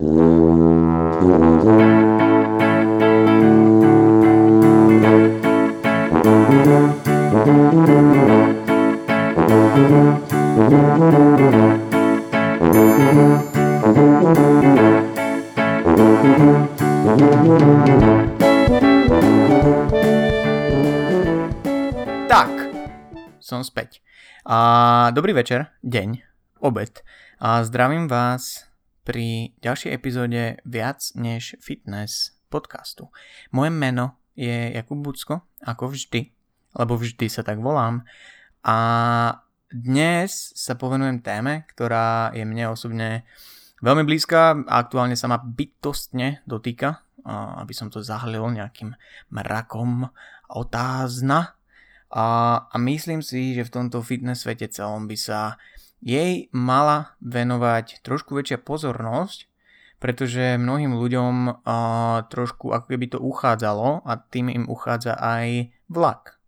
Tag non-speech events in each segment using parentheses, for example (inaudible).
Som späť. A, dobrý večer, deň, obed. A zdravím vás pri ďalšej epizóde Viac než fitness podcastu. Moje meno je Jakub Bucko, ako vždy, lebo vždy sa tak volám. A dnes sa povenujem téme, ktorá je mne osobne veľmi blízka a aktuálne sa ma bytostne dotýka, aby som to zahlil nejakým mrakom otázna. A, myslím si, že v tomto fitness svete celom by sa jej mala venovať trošku väčšia pozornosť, pretože mnohým ľuďom a, trošku ako keby to uchádzalo a tým im uchádza aj vlak.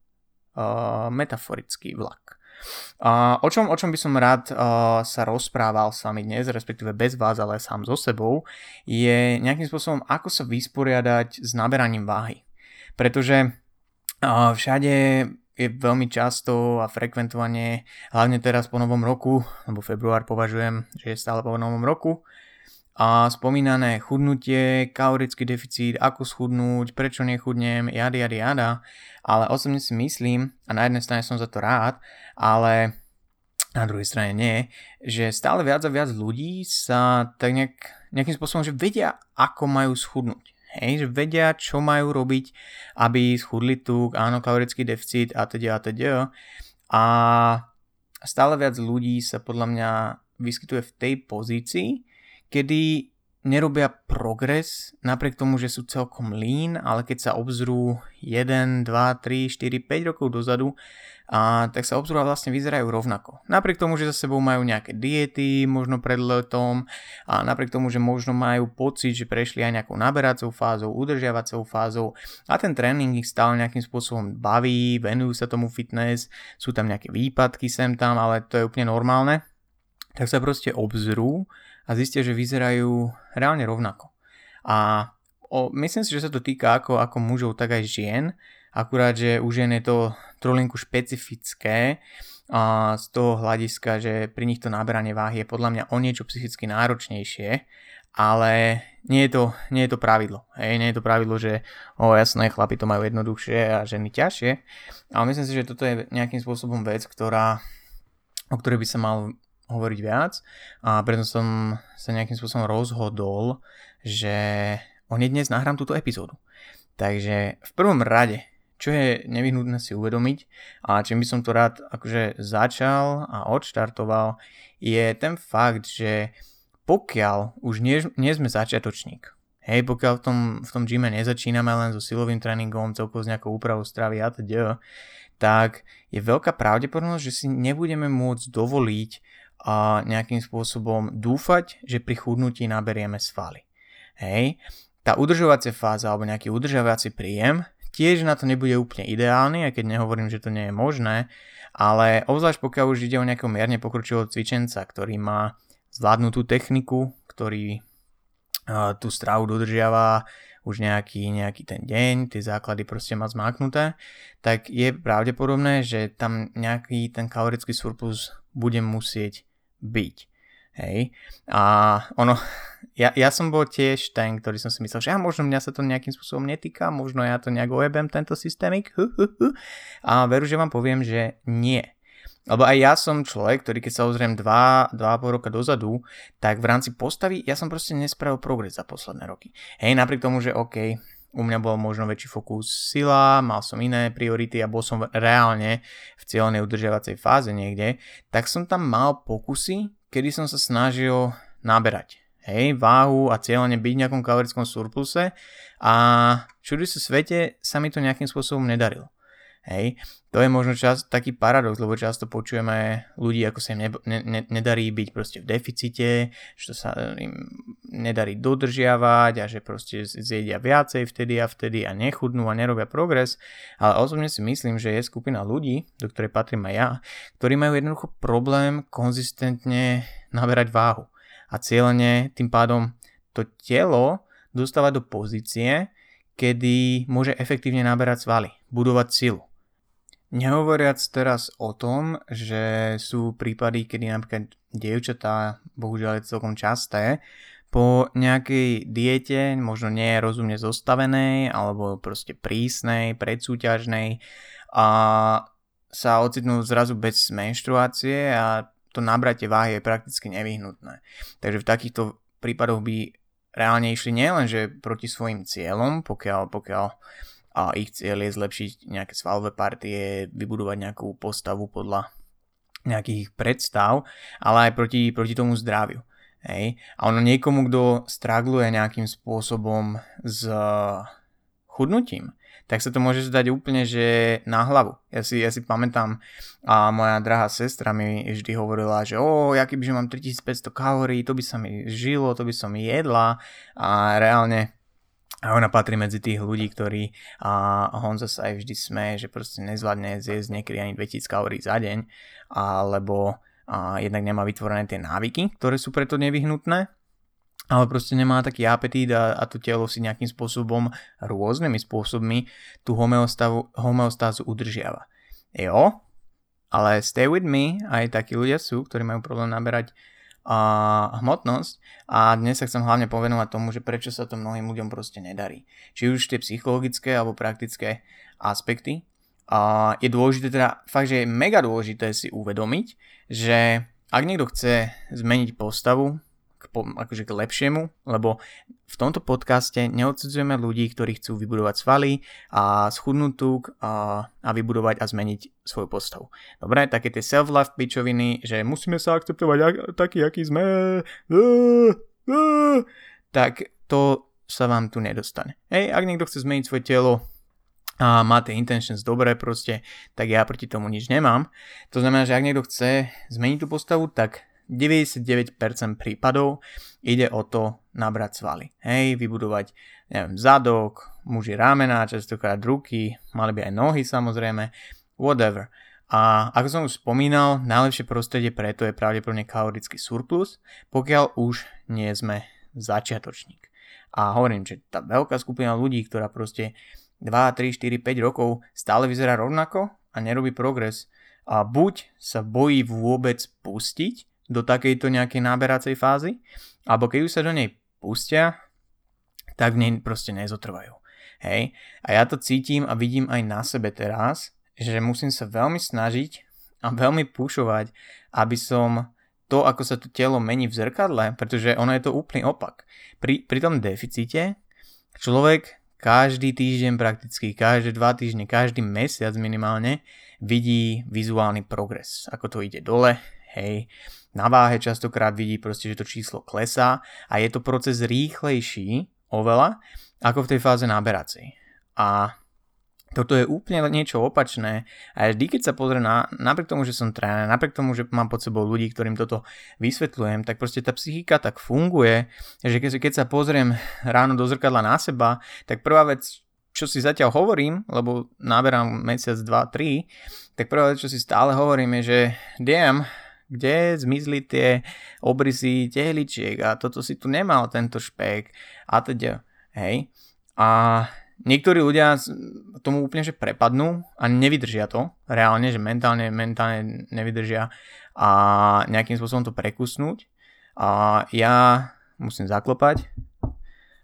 A, metaforický vlak. Uh, o, čom, o čom by som rád uh, sa rozprával s vami dnes, respektíve bez vás, ale sám so sebou, je nejakým spôsobom, ako sa vysporiadať s naberaním váhy. Pretože uh, všade je veľmi často a frekventovane, hlavne teraz po novom roku, lebo február považujem, že je stále po novom roku, a spomínané chudnutie, kalorický deficit, ako schudnúť, prečo nechudnem, jada, jada, jada. Ale osobne si myslím, a na jednej strane som za to rád, ale na druhej strane nie, že stále viac a viac ľudí sa tak nejak, nejakým spôsobom, že vedia, ako majú schudnúť. Hej, že vedia, čo majú robiť, aby schudli tuk, áno, kalorický deficit a teda a teda. A stále viac ľudí sa podľa mňa vyskytuje v tej pozícii, kedy nerobia progres, napriek tomu, že sú celkom lean, ale keď sa obzrú 1, 2, 3, 4, 5 rokov dozadu, a, tak sa a vlastne vyzerajú rovnako. Napriek tomu, že za sebou majú nejaké diety, možno pred letom, a napriek tomu, že možno majú pocit, že prešli aj nejakou naberacou fázou, udržiavacou fázou a ten tréning ich stále nejakým spôsobom baví, venujú sa tomu fitness, sú tam nejaké výpadky sem tam, ale to je úplne normálne, tak sa proste obzrú a zistia, že vyzerajú reálne rovnako. A o, myslím si, že sa to týka ako, ako mužov, tak aj žien, akurát, že u žien je to trolinku špecifické a z toho hľadiska, že pri nich to naberanie váhy je podľa mňa o niečo psychicky náročnejšie, ale nie je to, nie je to pravidlo. Hej, nie je to pravidlo, že o jasné, chlapi to majú jednoduchšie a ženy ťažšie, ale myslím si, že toto je nejakým spôsobom vec, ktorá, o ktorej by sa mal hovoriť viac a preto som sa nejakým spôsobom rozhodol, že o dnes nahrám túto epizódu. Takže v prvom rade, čo je nevyhnutné si uvedomiť a čím by som to rád akože začal a odštartoval, je ten fakt, že pokiaľ už nie, nie sme začiatočník, hej, pokiaľ v tom, v tom gyme nezačíname len so silovým tréningom, celkovo s nejakou úpravou stravy a teda, tak je veľká pravdepodobnosť, že si nebudeme môcť dovoliť a nejakým spôsobom dúfať, že pri chudnutí naberieme svaly. Hej. Tá udržovacia fáza alebo nejaký udržovací príjem tiež na to nebude úplne ideálny, aj keď nehovorím, že to nie je možné, ale obzvlášť pokiaľ už ide o nejakého mierne pokročilého cvičenca, ktorý má zvládnutú techniku, ktorý tú stravu dodržiava už nejaký, nejaký ten deň, tie základy proste má zmáknuté, tak je pravdepodobné, že tam nejaký ten kalorický surplus bude musieť byť. Hej. A ono, ja, ja som bol tiež ten, ktorý som si myslel, že ja možno mňa sa to nejakým spôsobom netýka, možno ja to nejak ojebem tento systémik. A veru, že vám poviem, že nie. Lebo aj ja som človek, ktorý keď sa ozriem 2, 2,5 roka dozadu, tak v rámci postavy ja som proste nespravil progres za posledné roky. Hej, napriek tomu, že OK, u mňa bol možno väčší fokus sila, mal som iné priority a bol som reálne v cieľnej udržiavacej fáze niekde, tak som tam mal pokusy, kedy som sa snažil naberať. Hej, váhu a cieľne byť v nejakom kalorickom surpluse. A čudy sa svete sa mi to nejakým spôsobom nedarilo. Hej, to je možno čas, taký paradox, lebo často počujeme ľudí, ako sa im ne, ne, nedarí byť proste v deficite, že to sa im nedarí dodržiavať a že proste zjedia viacej vtedy a vtedy a nechudnú a nerobia progres, ale osobne si myslím, že je skupina ľudí, do ktorej patrím aj ja, ktorí majú jednoducho problém konzistentne naberať váhu a cieľene tým pádom to telo dostávať do pozície, kedy môže efektívne naberať svaly, budovať silu. Nehovoriac teraz o tom, že sú prípady, kedy napríklad dievčatá, bohužiaľ je celkom časté, po nejakej diete, možno nie rozumne zostavenej, alebo proste prísnej, predsúťažnej, a sa ocitnú zrazu bez menštruácie a to nabratie váhy je prakticky nevyhnutné. Takže v takýchto prípadoch by reálne išli nielen, že proti svojim cieľom, pokiaľ, pokiaľ a ich cieľ je zlepšiť nejaké svalové partie, vybudovať nejakú postavu podľa nejakých predstav, ale aj proti, proti tomu zdraviu. Hej. A ono niekomu, kto stragluje nejakým spôsobom s chudnutím, tak sa to môže zdať úplne, že na hlavu. Ja si, ja si pamätám, a moja drahá sestra mi vždy hovorila, že o, ja kebyže mám 3500 kalórií, to by sa mi žilo, to by som jedla a reálne a ona patrí medzi tých ľudí, ktorí a Honza sa aj vždy sme, že proste nezvládne zjesť niekedy ani 2000 kalórií za deň, alebo a jednak nemá vytvorené tie návyky, ktoré sú preto nevyhnutné, ale proste nemá taký apetít a, a to telo si nejakým spôsobom, rôznymi spôsobmi, tú homeostázu udržiava. Jo, ale stay with me, aj takí ľudia sú, ktorí majú problém naberať a hmotnosť a dnes sa chcem hlavne povenovať tomu, že prečo sa to mnohým ľuďom proste nedarí. Či už tie psychologické alebo praktické aspekty. A je dôležité teda, fakt, že je mega dôležité si uvedomiť, že ak niekto chce zmeniť postavu, k, akože k lepšiemu, lebo v tomto podcaste neodsudzujeme ľudí, ktorí chcú vybudovať svaly a schudnúť tuk a, a vybudovať a zmeniť svoju postavu. Dobre, také tie self-love pičoviny, že musíme sa akceptovať ak, taký, aký sme, tak to sa vám tu nedostane. Hej, ak niekto chce zmeniť svoje telo, a má tie intentions dobré proste, tak ja proti tomu nič nemám. To znamená, že ak niekto chce zmeniť tú postavu, tak 99% prípadov ide o to nabrať svaly. Hej, vybudovať neviem, zadok, muži rámena, častokrát ruky, mali by aj nohy samozrejme, whatever. A ako som už spomínal, najlepšie prostredie preto je pravdepodobne kalorický surplus, pokiaľ už nie sme začiatočník. A hovorím, že tá veľká skupina ľudí, ktorá proste 2, 3, 4, 5 rokov stále vyzerá rovnako a nerobí progres, a buď sa bojí vôbec pustiť do takejto nejakej náberacej fázy, alebo keď už sa do nej pustia, tak v nej proste nezotrvajú. Hej? A ja to cítim a vidím aj na sebe teraz, že musím sa veľmi snažiť a veľmi pušovať, aby som to, ako sa to telo mení v zrkadle, pretože ono je to úplný opak. Pri, pri tom deficite človek každý týždeň prakticky, každé dva týždne, každý mesiac minimálne vidí vizuálny progres. Ako to ide dole, hej, na váhe častokrát vidí proste, že to číslo klesá a je to proces rýchlejší oveľa ako v tej fáze náberacej. A toto je úplne niečo opačné a vždy, keď sa pozrie na, napriek tomu, že som tréner, napriek tomu, že mám pod sebou ľudí, ktorým toto vysvetľujem, tak proste tá psychika tak funguje, že keď, keď sa pozriem ráno do zrkadla na seba, tak prvá vec, čo si zatiaľ hovorím, lebo náberám mesiac, dva, tri, tak prvá vec, čo si stále hovorím je, že damn, kde zmizli tie obrysy tehličiek a toto si tu nemal tento špek a teda, hej. A niektorí ľudia tomu úplne že prepadnú a nevydržia to, reálne, že mentálne, mentálne nevydržia a nejakým spôsobom to prekusnúť. A ja musím zaklopať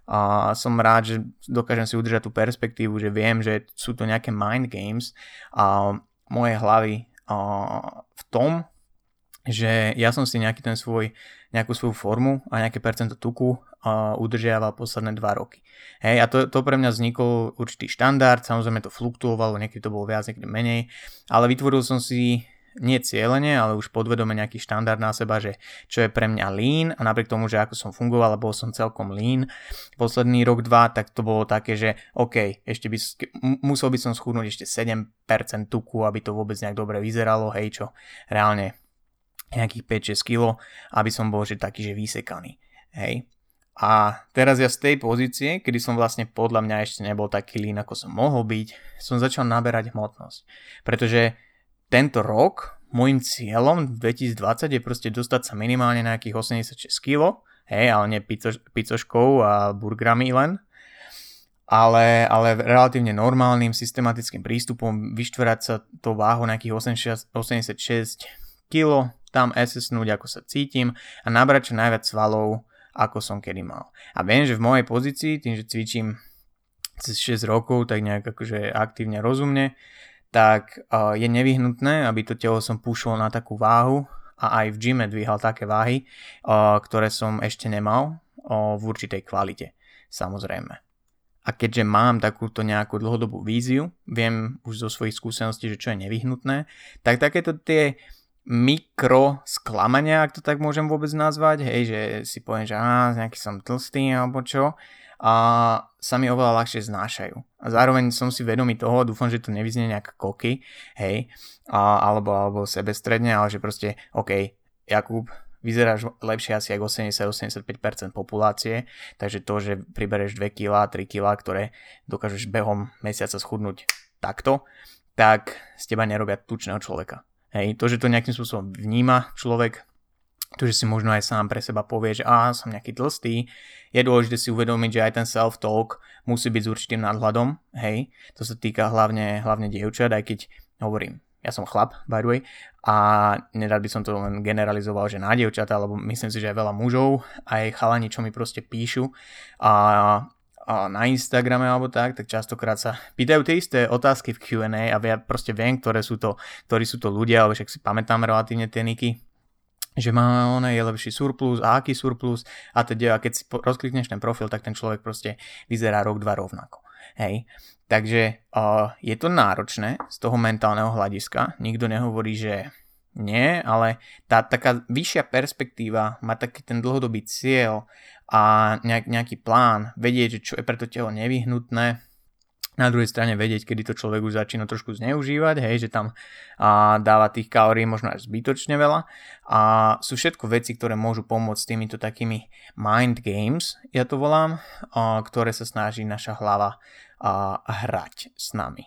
a som rád, že dokážem si udržať tú perspektívu, že viem, že sú to nejaké mind games a moje hlavy a v tom že ja som si nejaký ten svoj, nejakú svoju formu a nejaké percento tuku udržiaval posledné 2 roky. Hej, a to, to pre mňa vznikol určitý štandard, samozrejme to fluktuovalo, niekedy to bolo viac, niekedy menej, ale vytvoril som si nie cieľene, ale už podvedome nejaký štandard na seba, že čo je pre mňa lean a napriek tomu, že ako som fungoval a bol som celkom lean posledný rok, dva, tak to bolo také, že OK, ešte by, musel by som schudnúť ešte 7% tuku, aby to vôbec nejak dobre vyzeralo, hej, čo reálne nejakých 5-6 kg, aby som bol že taký, že vysekaný. Hej. A teraz ja z tej pozície, kedy som vlastne podľa mňa ešte nebol taký lín, ako som mohol byť, som začal naberať hmotnosť. Pretože tento rok môjim cieľom v 2020 je proste dostať sa minimálne na nejakých 86 kg, hej, ale nie pizzo, pizzoškou a burgrami len, ale, ale relatívne normálnym systematickým prístupom vyštverať sa to váhu nejakých 86 kg, tam SSnúť ako sa cítim a nabrať čo najviac svalov, ako som kedy mal. A viem, že v mojej pozícii, tým, že cvičím cez 6 rokov, tak nejak akože aktívne rozumne, tak je nevyhnutné, aby to telo som púšol na takú váhu a aj v gyme dvíhal také váhy, ktoré som ešte nemal v určitej kvalite, samozrejme. A keďže mám takúto nejakú dlhodobú víziu, viem už zo svojich skúseností, že čo je nevyhnutné, tak takéto tie mikro sklamania, ak to tak môžem vôbec nazvať, hej, že si poviem, že á, nejaký som tlstý alebo čo, a sa mi oveľa ľahšie znášajú. A zároveň som si vedomý toho, dúfam, že to nevyznie nejak koky, hej, a, alebo, alebo sebestredne, ale že proste, OK, Jakub, vyzeráš lepšie asi ako 80-85% populácie, takže to, že pribereš 2 kg, 3 kg, ktoré dokážeš behom mesiaca schudnúť takto, tak z teba nerobia tučného človeka. Hej, to, že to nejakým spôsobom vníma človek, to, že si možno aj sám pre seba povie, že á, som nejaký tlstý, je dôležité si uvedomiť, že aj ten self-talk musí byť s určitým nadhľadom, hej, to sa týka hlavne, hlavne dievčat, aj keď hovorím, ja som chlap, by the way, a nedal by som to len generalizoval, že na dievčatá, lebo myslím si, že aj veľa mužov, aj chalani, čo mi proste píšu a na Instagrame alebo tak, tak častokrát sa pýtajú tie isté otázky v Q&A a ja proste viem, ktoré sú to, ktorí sú to ľudia, alebo však si pamätám relatívne tie niky, že má on je lepší surplus a aký surplus a teda a keď si rozklikneš ten profil, tak ten človek proste vyzerá rok, dva rovnako. Hej. Takže uh, je to náročné z toho mentálneho hľadiska. Nikto nehovorí, že nie, ale tá taká vyššia perspektíva, má taký ten dlhodobý cieľ a nejak, nejaký plán, vedieť, čo je pre to telo nevyhnutné, na druhej strane vedieť, kedy to človek už začína trošku zneužívať, hej, že tam a, dáva tých kalórií možno až zbytočne veľa a sú všetko veci, ktoré môžu pomôcť s týmito takými mind games, ja to volám, a, ktoré sa snaží naša hlava a, hrať s nami.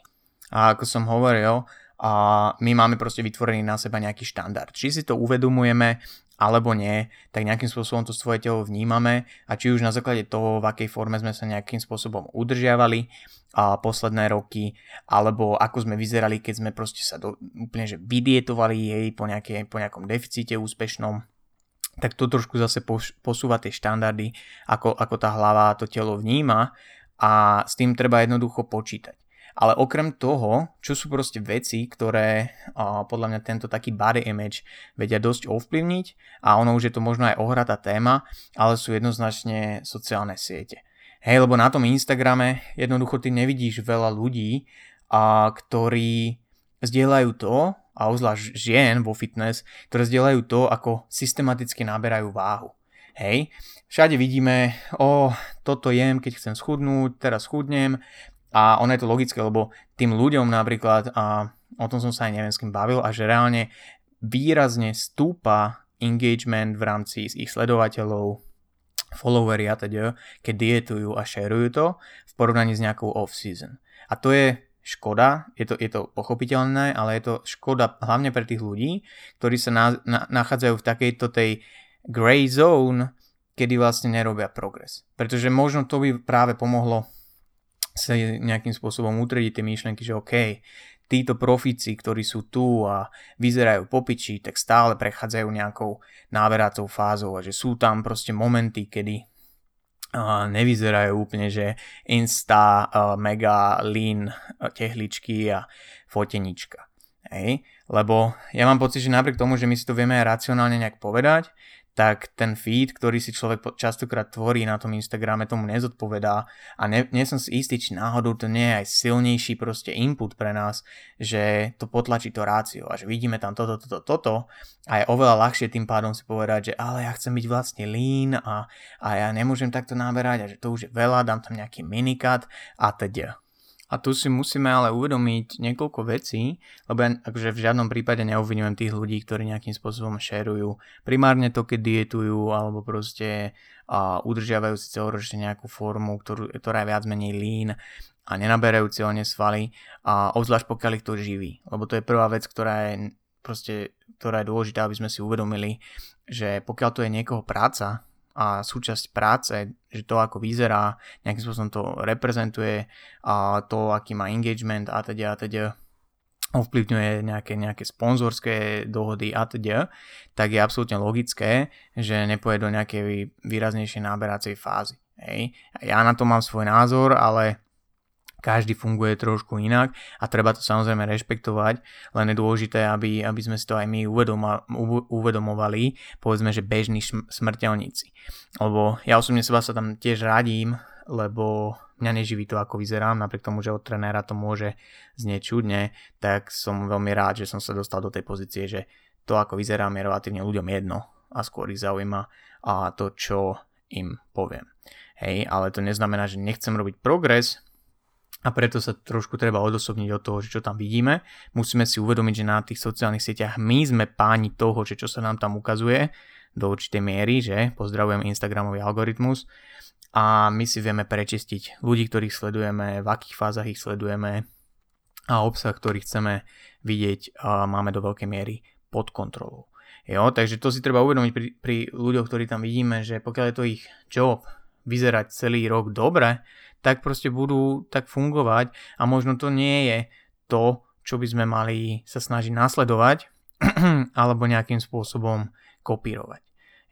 A ako som hovoril, a my máme proste vytvorený na seba nejaký štandard. Či si to uvedomujeme alebo nie, tak nejakým spôsobom to svoje telo vnímame a či už na základe toho, v akej forme sme sa nejakým spôsobom udržiavali a posledné roky, alebo ako sme vyzerali, keď sme proste sa do, úplne že vydietovali jej po, nejaké, po nejakom deficite úspešnom, tak to trošku zase posúva tie štandardy, ako, ako tá hlava to telo vníma a s tým treba jednoducho počítať. Ale okrem toho, čo sú proste veci, ktoré a, podľa mňa tento taký body image vedia dosť ovplyvniť a ono už je to možno aj ohratá téma, ale sú jednoznačne sociálne siete. Hej, lebo na tom Instagrame jednoducho ty nevidíš veľa ľudí, a, ktorí zdieľajú to, a ozvlášť žien vo fitness, ktoré zdieľajú to, ako systematicky naberajú váhu. Hej, všade vidíme, o, toto jem, keď chcem schudnúť, teraz schudnem, a ono je to logické, lebo tým ľuďom napríklad, a o tom som sa aj neviem s kým bavil, a že reálne výrazne stúpa engagement v rámci ich sledovateľov, followery a teda, keď dietujú a šerujú to v porovnaní s nejakou off-season. A to je škoda, je to, je to pochopiteľné, ale je to škoda hlavne pre tých ľudí, ktorí sa na, na, nachádzajú v takejto tej grey zone, kedy vlastne nerobia progres. Pretože možno to by práve pomohlo sa nejakým spôsobom utrediť tie myšlenky, že OK, títo profíci, ktorí sú tu a vyzerajú popiči, tak stále prechádzajú nejakou náveracou fázou a že sú tam proste momenty, kedy nevyzerajú úplne, že insta, mega lean tehličky a fotenička. Hej? Lebo ja mám pocit, že napriek tomu, že my si to vieme racionálne nejak povedať, tak ten feed, ktorý si človek častokrát tvorí na tom Instagrame, tomu nezodpovedá a ne, nie som si istý, či náhodou to nie je aj silnejší proste input pre nás, že to potlačí to rácio a že vidíme tam toto, toto, toto a je oveľa ľahšie tým pádom si povedať, že ale ja chcem byť vlastne lean a, a ja nemôžem takto naberať a že to už je veľa, dám tam nejaký minikat a teda. A tu si musíme ale uvedomiť niekoľko vecí, lebo ja akože v žiadnom prípade neobvinujem tých ľudí, ktorí nejakým spôsobom šerujú primárne to, keď dietujú alebo proste a udržiavajú si celoročne nejakú formu, ktorú, ktorá je viac menej lean a nenaberajú celne svaly a obzvlášť pokiaľ ich to živí. Lebo to je prvá vec, ktorá je proste, ktorá je dôležitá, aby sme si uvedomili, že pokiaľ to je niekoho práca, a súčasť práce, že to ako vyzerá, nejakým spôsobom to reprezentuje a to, aký má engagement a teda a teda ovplyvňuje nejaké, nejaké sponzorské dohody a teda, tak je absolútne logické, že nepoje do nejakej výraznejšej náberacej fázy. Hej. Ja na to mám svoj názor, ale každý funguje trošku inak a treba to samozrejme rešpektovať, len je dôležité, aby, aby sme si to aj my uvedoma, uvedomovali, povedzme, že bežní smrteľníci. Lebo ja osobne seba sa tam tiež radím, lebo mňa neživí to, ako vyzerám, napriek tomu, že od trenéra to môže znieť čudne, tak som veľmi rád, že som sa dostal do tej pozície, že to, ako vyzerám, je relatívne ľuďom jedno a skôr ich zaujíma a to, čo im poviem. Hej, ale to neznamená, že nechcem robiť progres, a preto sa trošku treba odosobniť od toho, že čo tam vidíme. Musíme si uvedomiť, že na tých sociálnych sieťach my sme páni toho, že čo sa nám tam ukazuje do určitej miery, že pozdravujem Instagramový algoritmus a my si vieme prečistiť ľudí, ktorých sledujeme, v akých fázach ich sledujeme a obsah, ktorý chceme vidieť, máme do veľkej miery pod kontrolou. Jo, takže to si treba uvedomiť pri, pri ľuďoch, ktorí tam vidíme, že pokiaľ je to ich job vyzerať celý rok dobre, tak proste budú tak fungovať a možno to nie je to, čo by sme mali sa snažiť nasledovať (clears throat) alebo nejakým spôsobom kopírovať.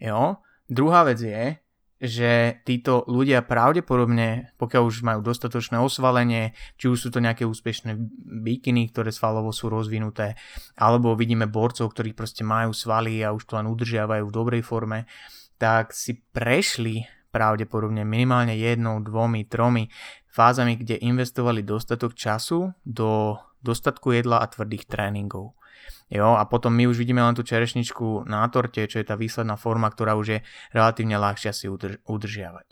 Jo? Druhá vec je, že títo ľudia pravdepodobne, pokiaľ už majú dostatočné osvalenie, či už sú to nejaké úspešné bikiny, ktoré svalovo sú rozvinuté, alebo vidíme borcov, ktorí proste majú svaly a už to len udržiavajú v dobrej forme, tak si prešli pravdepodobne minimálne jednou, dvomi, tromi fázami, kde investovali dostatok času do dostatku jedla a tvrdých tréningov. Jo, a potom my už vidíme len tú čerešničku na torte, čo je tá výsledná forma, ktorá už je relatívne ľahšia si udrž- udržiavať.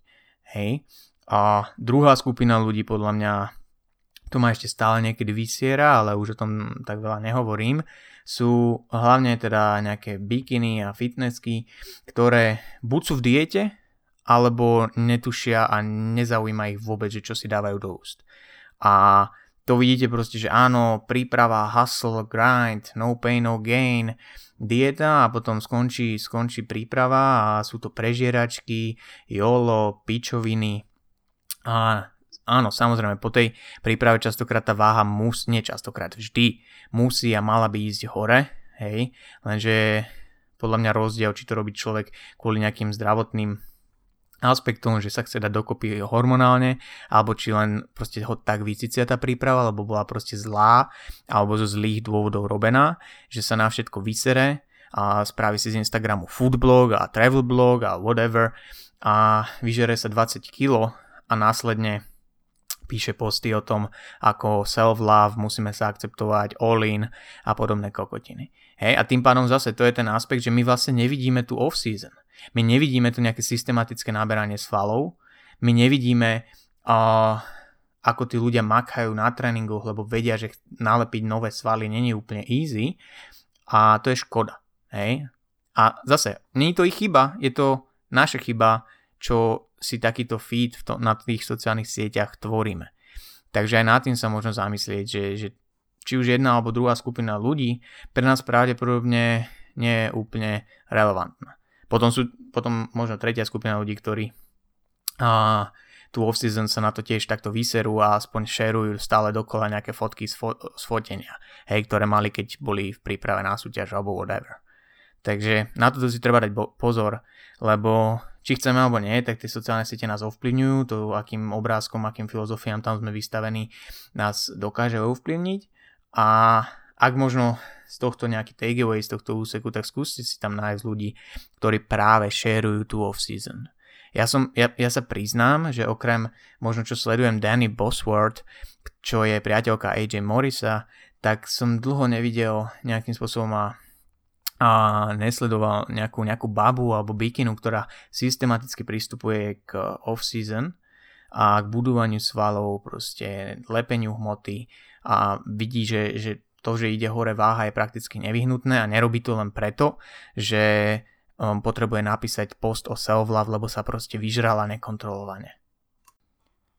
Hej. A druhá skupina ľudí podľa mňa, to ma ešte stále niekedy vysiera, ale už o tom tak veľa nehovorím, sú hlavne teda nejaké bikiny a fitnessky, ktoré buď sú v diete, alebo netušia a nezaujíma ich vôbec, že čo si dávajú do úst. A to vidíte proste, že áno, príprava, hustle, grind, no pain, no gain, dieta a potom skončí, skončí príprava a sú to prežieračky, jolo, pičoviny a áno, samozrejme, po tej príprave častokrát tá váha musí, nie častokrát, vždy musí a mala by ísť hore, hej, lenže podľa mňa rozdiel, či to robí človek kvôli nejakým zdravotným aspektom, že sa chce dať dokopy hormonálne, alebo či len proste ho tak vycicia tá príprava, alebo bola proste zlá, alebo zo zlých dôvodov robená, že sa na všetko vysere a spraví si z Instagramu food blog a travel blog a whatever a vyžere sa 20 kg a následne píše posty o tom, ako self-love, musíme sa akceptovať, all-in a podobné kokotiny. Hej, a tým pádom zase to je ten aspekt, že my vlastne nevidíme tú off-season. My nevidíme tu nejaké systematické náberanie svalov, my nevidíme, uh, ako tí ľudia makajú na tréningoch, lebo vedia, že nalepiť nové svaly není úplne easy a to je škoda. Hej? A zase, je to ich chyba, je to naša chyba, čo si takýto feed v to, na tých sociálnych sieťach tvoríme. Takže aj nad tým sa možno zamyslieť, že, že či už jedna alebo druhá skupina ľudí pre nás pravdepodobne nie je úplne relevantná. Potom sú potom možno tretia skupina ľudí, ktorí a, tú off-season sa na to tiež takto vyserú a aspoň šerujú stále dokola nejaké fotky z, fo- z fotenia, hej, ktoré mali, keď boli v príprave na súťaž alebo whatever. Takže na toto si treba dať bo- pozor, lebo či chceme alebo nie, tak tie sociálne siete nás ovplyvňujú, to akým obrázkom, akým filozofiám tam sme vystavení, nás dokáže ovplyvniť a ak možno z tohto nejaký takeaway z tohto úseku, tak skúste si tam nájsť ľudí, ktorí práve šerujú tú off-season. Ja, som, ja, ja sa priznám, že okrem možno čo sledujem Danny Bosworth, čo je priateľka AJ Morrisa, tak som dlho nevidel nejakým spôsobom a, a nesledoval nejakú, nejakú babu alebo bikinu, ktorá systematicky pristupuje k off-season a k budovaniu svalov, proste lepeniu hmoty a vidí, že, že to, že ide hore váha je prakticky nevyhnutné a nerobí to len preto, že um, potrebuje napísať post o self-love, lebo sa proste vyžrala nekontrolovane.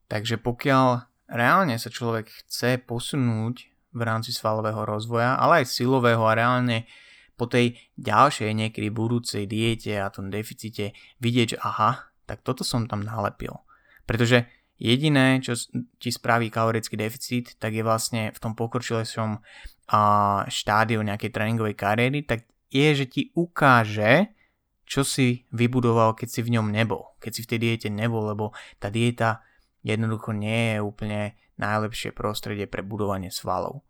Takže pokiaľ reálne sa človek chce posunúť v rámci svalového rozvoja, ale aj silového a reálne po tej ďalšej niekedy budúcej diete a tom deficite vidieť, že aha, tak toto som tam nalepil. Pretože jediné, čo ti spraví kalorický deficit, tak je vlastne v tom pokročilejšom štádiu nejakej tréningovej kariéry, tak je, že ti ukáže, čo si vybudoval, keď si v ňom nebol. Keď si v tej diete nebol, lebo tá dieta jednoducho nie je úplne najlepšie prostredie pre budovanie svalov.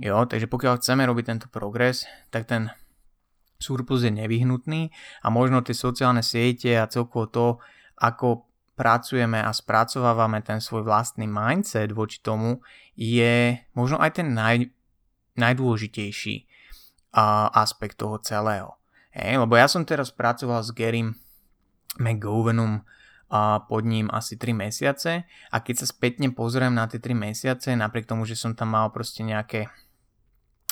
Jo, takže pokiaľ chceme robiť tento progres, tak ten surplus je nevyhnutný a možno tie sociálne siete a celkovo to, ako pracujeme a spracovávame ten svoj vlastný mindset voči tomu, je možno aj ten naj, najdôležitejší a, aspekt toho celého. Hej, lebo ja som teraz pracoval s Garym McGowanom a pod ním asi 3 mesiace a keď sa spätne pozriem na tie 3 mesiace, napriek tomu, že som tam mal proste nejaké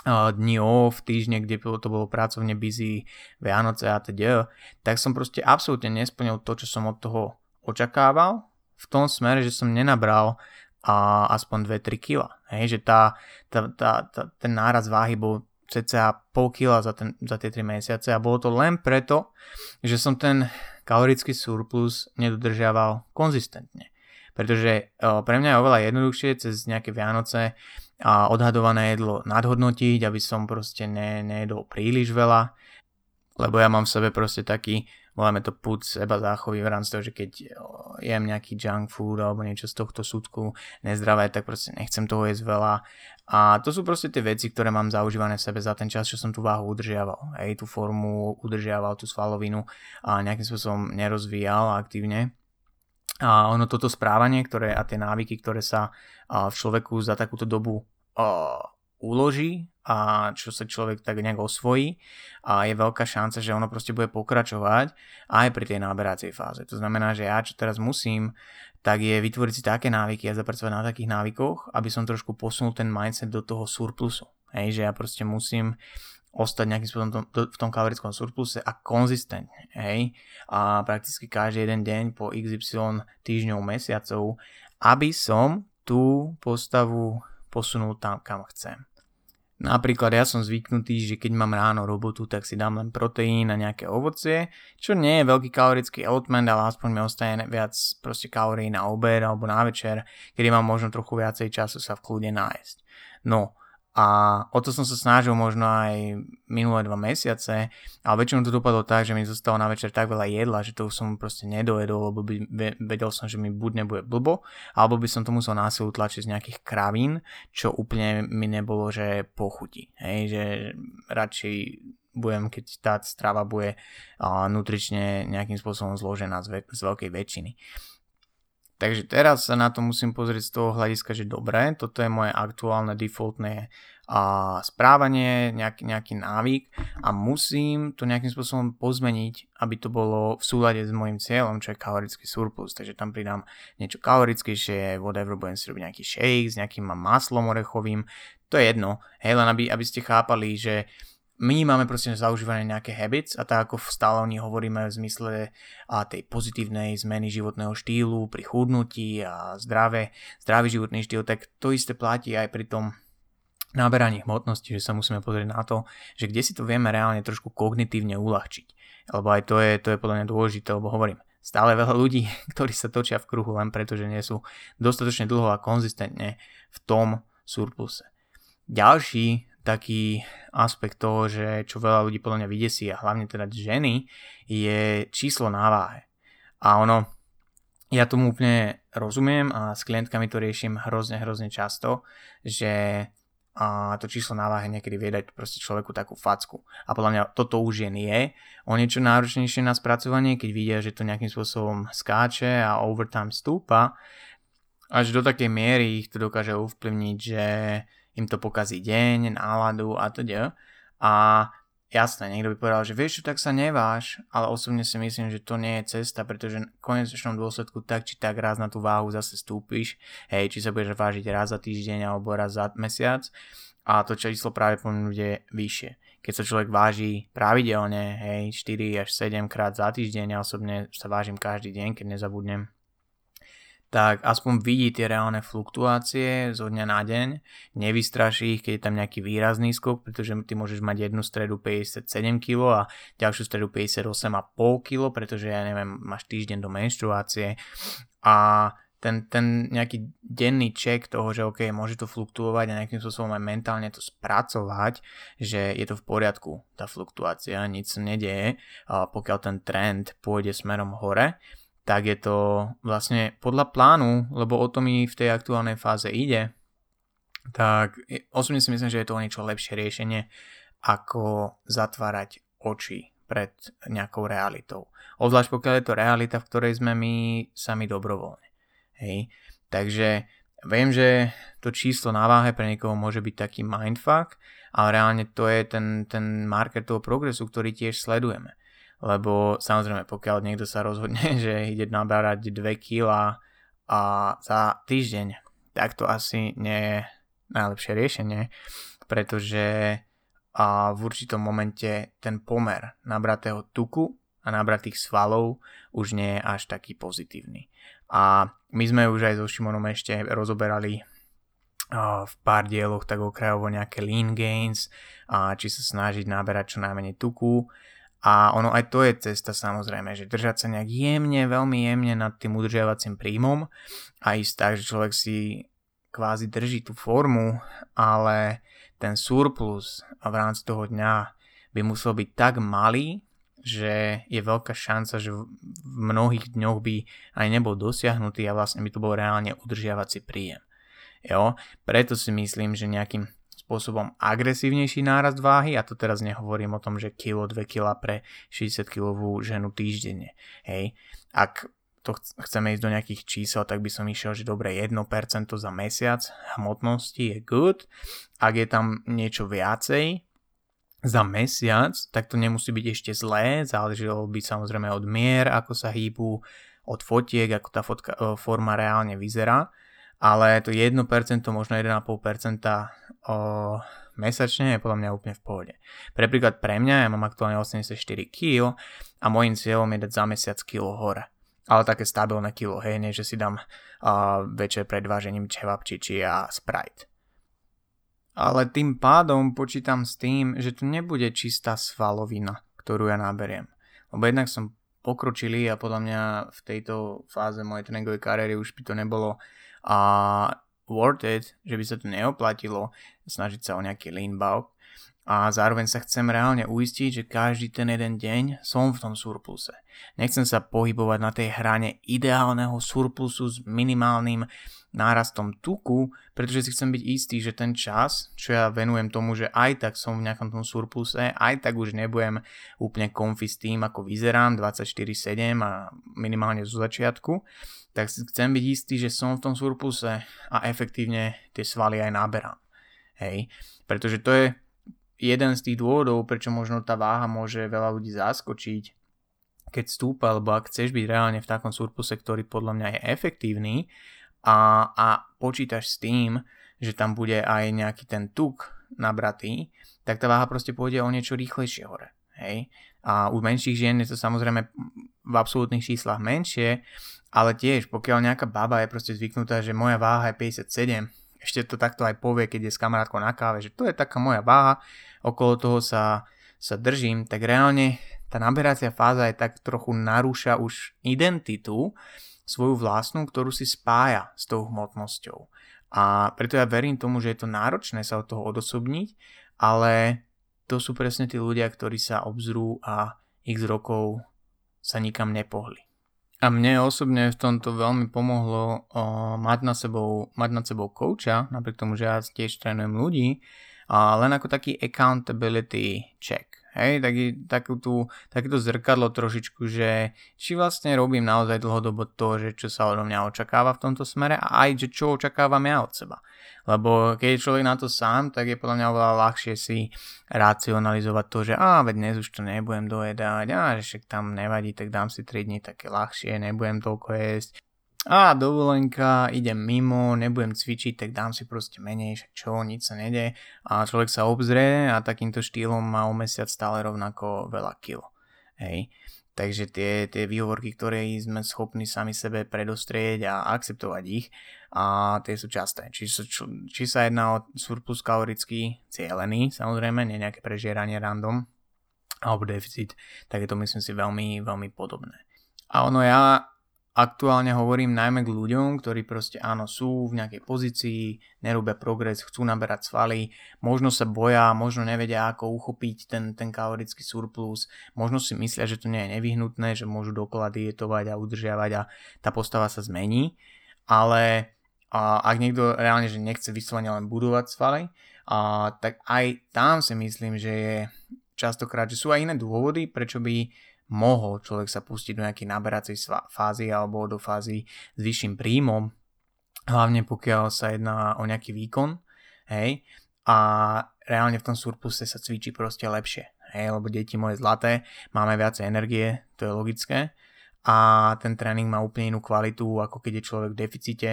dni off, týždne, kde to bolo pracovne busy, Vianoce a teda, tak som proste absolútne nesplnil to, čo som od toho očakával, v tom smere, že som nenabral a aspoň 2-3 kg. Hej, že tá, tá, tá, tá, ten náraz váhy bol cca pol kila za, ten, za tie 3 mesiace a bolo to len preto, že som ten kalorický surplus nedodržiaval konzistentne. Pretože pre mňa je oveľa jednoduchšie cez nejaké Vianoce a odhadované jedlo nadhodnotiť, aby som proste ne, nejedol príliš veľa, lebo ja mám v sebe proste taký, voláme to put seba záchovy v rámci toho, že keď jem nejaký junk food alebo niečo z tohto súdku nezdravé, tak proste nechcem toho jesť veľa. A to sú proste tie veci, ktoré mám zaužívané v sebe za ten čas, čo som tú váhu udržiaval. Hej, tú formu udržiaval, tú svalovinu a nejakým spôsobom nerozvíjal aktívne. A ono toto správanie ktoré, a tie návyky, ktoré sa v človeku za takúto dobu uloží a čo sa človek tak nejak osvojí a je veľká šanca, že ono proste bude pokračovať aj pri tej náberacej fáze. To znamená, že ja čo teraz musím, tak je vytvoriť si také návyky a zapracovať na takých návykoch, aby som trošku posunul ten mindset do toho surplusu. Hej, že ja proste musím ostať nejakým spôsobom v tom kalorickom surpluse a konzistentne, hej, a prakticky každý jeden deň po XY týždňov, mesiacov, aby som tú postavu posunul tam, kam chcem. Napríklad ja som zvyknutý, že keď mám ráno robotu, tak si dám len proteín a nejaké ovocie, čo nie je veľký kalorický element, ale aspoň mi ostane viac proste kalórií na obed alebo na večer, kedy mám možno trochu viacej času sa v kľude nájsť. No, a o to som sa snažil možno aj minulé dva mesiace, ale väčšinou to dopadlo tak, že mi zostalo na večer tak veľa jedla, že to som proste nedojedol, lebo by, vedel som, že mi buď nebude blbo, alebo by som to musel násilu tlačiť z nejakých kravín, čo úplne mi nebolo, že pochutí. Hej, že radšej budem, keď tá strava bude nutrične nejakým spôsobom zložená z, ve- z veľkej väčšiny. Takže teraz sa na to musím pozrieť z toho hľadiska, že dobre, toto je moje aktuálne defaultné a správanie, nejaký, nejaký návyk a musím to nejakým spôsobom pozmeniť, aby to bolo v súlade s môjim cieľom, čo je kalorický surplus. Takže tam pridám niečo kalorickejšie, whatever, budem si robiť nejaký shake s nejakým maslom orechovým, to je jedno. Hej, len aby, aby ste chápali, že my máme proste zaužívané nejaké habits a tak ako stále o nich hovoríme v zmysle a tej pozitívnej zmeny životného štýlu pri chudnutí a zdravé, zdravý životný štýl, tak to isté platí aj pri tom náberaní hmotnosti, že sa musíme pozrieť na to, že kde si to vieme reálne trošku kognitívne uľahčiť. Lebo aj to je, to je podľa mňa dôležité, lebo hovorím, stále veľa ľudí, (laughs) ktorí sa točia v kruhu len preto, že nie sú dostatočne dlho a konzistentne v tom surpluse. Ďalší taký aspekt toho, že čo veľa ľudí podľa mňa vydesí a hlavne teda ženy, je číslo na váhe. A ono, ja tomu úplne rozumiem a s klientkami to riešim hrozne, hrozne často, že a to číslo na váhe niekedy vie dať proste človeku takú facku. A podľa mňa toto už je nie. O niečo náročnejšie na spracovanie, keď vidia, že to nejakým spôsobom skáče a overtime stúpa, až do takej miery ich to dokáže ovplyvniť, že im to pokazí deň, náladu a teda. A jasné, niekto by povedal, že vieš tak sa neváš, ale osobne si myslím, že to nie je cesta, pretože v konečnom dôsledku tak či tak raz na tú váhu zase stúpiš, hej, či sa budeš vážiť raz za týždeň alebo raz za mesiac a to číslo práve bude vyššie. Keď sa človek váži pravidelne, hej, 4 až 7 krát za týždeň, ja osobne sa vážim každý deň, keď nezabudnem, tak aspoň vidí tie reálne fluktuácie zo dňa na deň, nevystraší ich, keď je tam nejaký výrazný skok, pretože ty môžeš mať jednu stredu 57 kg a ďalšiu stredu 58,5 kg, pretože ja neviem, máš týždeň do menštruácie. A ten, ten nejaký denný check toho, že OK, môže to fluktuovať a nejakým spôsobom aj mentálne to spracovať, že je to v poriadku, tá fluktuácia, nič sa nedeje, pokiaľ ten trend pôjde smerom hore, tak je to vlastne podľa plánu, lebo o to mi v tej aktuálnej fáze ide, tak osobne si myslím, že je to o niečo lepšie riešenie, ako zatvárať oči pred nejakou realitou. Obzvlášť pokiaľ je to realita, v ktorej sme my sami dobrovoľne. Hej. Takže viem, že to číslo na váhe pre niekoho môže byť taký mindfuck, ale reálne to je ten, ten marker toho progresu, ktorý tiež sledujeme. Lebo samozrejme, pokiaľ niekto sa rozhodne, (laughs) že ide nabrať 2 kg a za týždeň, tak to asi nie je najlepšie riešenie, pretože a v určitom momente ten pomer nabratého tuku a nabratých svalov už nie je až taký pozitívny. A my sme už aj so Šimonom ešte rozoberali v pár dieloch tak okrajovo nejaké lean gains, a či sa snažiť naberať čo najmenej tuku. A ono aj to je cesta samozrejme, že držať sa nejak jemne, veľmi jemne nad tým udržiavacím príjmom a ísť tak, že človek si kvázi drží tú formu, ale ten surplus v rámci toho dňa by musel byť tak malý, že je veľká šanca, že v mnohých dňoch by aj nebol dosiahnutý a vlastne by to bol reálne udržiavací príjem. Jo? Preto si myslím, že nejakým spôsobom agresívnejší nárast váhy, a to teraz nehovorím o tom, že kilo, 2 kg pre 60 kg ženu týždenne. Hej. Ak to chceme ísť do nejakých čísel, tak by som išiel, že dobre 1% za mesiac hmotnosti je good. Ak je tam niečo viacej, za mesiac, tak to nemusí byť ešte zlé, záležilo by samozrejme od mier, ako sa hýbu, od fotiek, ako tá fotka, forma reálne vyzerá, ale to 1%, možno 1,5% o, mesačne je podľa mňa úplne v pohode. Pre príklad pre mňa, ja mám aktuálne 84 kg a môjim cieľom je dať za mesiac kilo hore. Ale také stabilné kilo, hej, nie že si dám uh, večer pred vážením čevapčiči a Sprite ale tým pádom počítam s tým, že to nebude čistá svalovina, ktorú ja naberiem. Lebo jednak som pokročili a podľa mňa v tejto fáze mojej tréningovej kariéry už by to nebolo a worth it, že by sa to neoplatilo snažiť sa o nejaký lean bulk a zároveň sa chcem reálne uistiť, že každý ten jeden deň som v tom surpluse. Nechcem sa pohybovať na tej hrane ideálneho surplusu s minimálnym nárastom tuku, pretože si chcem byť istý, že ten čas, čo ja venujem tomu, že aj tak som v nejakom tom surpluse, aj tak už nebudem úplne konfi s tým, ako vyzerám 24-7 a minimálne zo začiatku, tak chcem byť istý, že som v tom surpluse a efektívne tie svaly aj naberám. Hej, pretože to je jeden z tých dôvodov, prečo možno tá váha môže veľa ľudí zaskočiť, keď stúpa, alebo ak chceš byť reálne v takom surpluse, ktorý podľa mňa je efektívny a, a počítaš s tým, že tam bude aj nejaký ten tuk nabratý, tak tá váha proste pôjde o niečo rýchlejšie hore. Hej? A u menších žien je to samozrejme v absolútnych číslach menšie, ale tiež pokiaľ nejaká baba je proste zvyknutá, že moja váha je 57, ešte to takto aj povie, keď je s kamarátkou na káve, že to je taká moja váha, okolo toho sa, sa držím, tak reálne tá naberacia fáza je tak trochu narúša už identitu svoju vlastnú, ktorú si spája s tou hmotnosťou. A preto ja verím tomu, že je to náročné sa od toho odosobniť, ale to sú presne tí ľudia, ktorí sa obzrú a x rokov sa nikam nepohli. A mne osobne v tomto veľmi pomohlo o, mať, na sebou, mať nad sebou kouča, napriek tomu, že ja tiež trénujem ľudí, a len ako taký accountability check. Hej, taký, takú tú, takéto zrkadlo trošičku, že či vlastne robím naozaj dlhodobo to, že čo sa odo mňa očakáva v tomto smere a aj, že čo očakávam ja od seba. Lebo keď je človek na to sám, tak je podľa mňa oveľa ľahšie si racionalizovať to, že a veď dnes už to nebudem dojedať, a že však tam nevadí, tak dám si 3 dní také ľahšie, nebudem toľko jesť a dovolenka, idem mimo, nebudem cvičiť, tak dám si proste menej, čo, nič sa nede a človek sa obzrie a takýmto štýlom má o mesiac stále rovnako veľa kilo. Hej. Takže tie, tie výhovorky, ktoré sme schopní sami sebe predostrieť a akceptovať ich, a tie sú časté. Či, či, či sa jedná o surplus kalorický cieľený, samozrejme, nie nejaké prežieranie random, alebo deficit, tak je to myslím si veľmi, veľmi podobné. A ono ja aktuálne hovorím najmä k ľuďom, ktorí proste áno sú v nejakej pozícii, nerobia progres, chcú naberať svaly, možno sa boja, možno nevedia ako uchopiť ten, ten kalorický surplus, možno si myslia, že to nie je nevyhnutné, že môžu dokola dietovať a udržiavať a tá postava sa zmení, ale a ak niekto reálne že nechce vyslovene len budovať svaly, a, tak aj tam si myslím, že je častokrát, že sú aj iné dôvody, prečo by mohol človek sa pustiť do nejakej naberacej fázy alebo do fázy s vyšším príjmom, hlavne pokiaľ sa jedná o nejaký výkon, hej, a reálne v tom surpluse sa cvičí proste lepšie, hej, lebo deti moje zlaté, máme viacej energie, to je logické, a ten tréning má úplne inú kvalitu, ako keď je človek v deficite,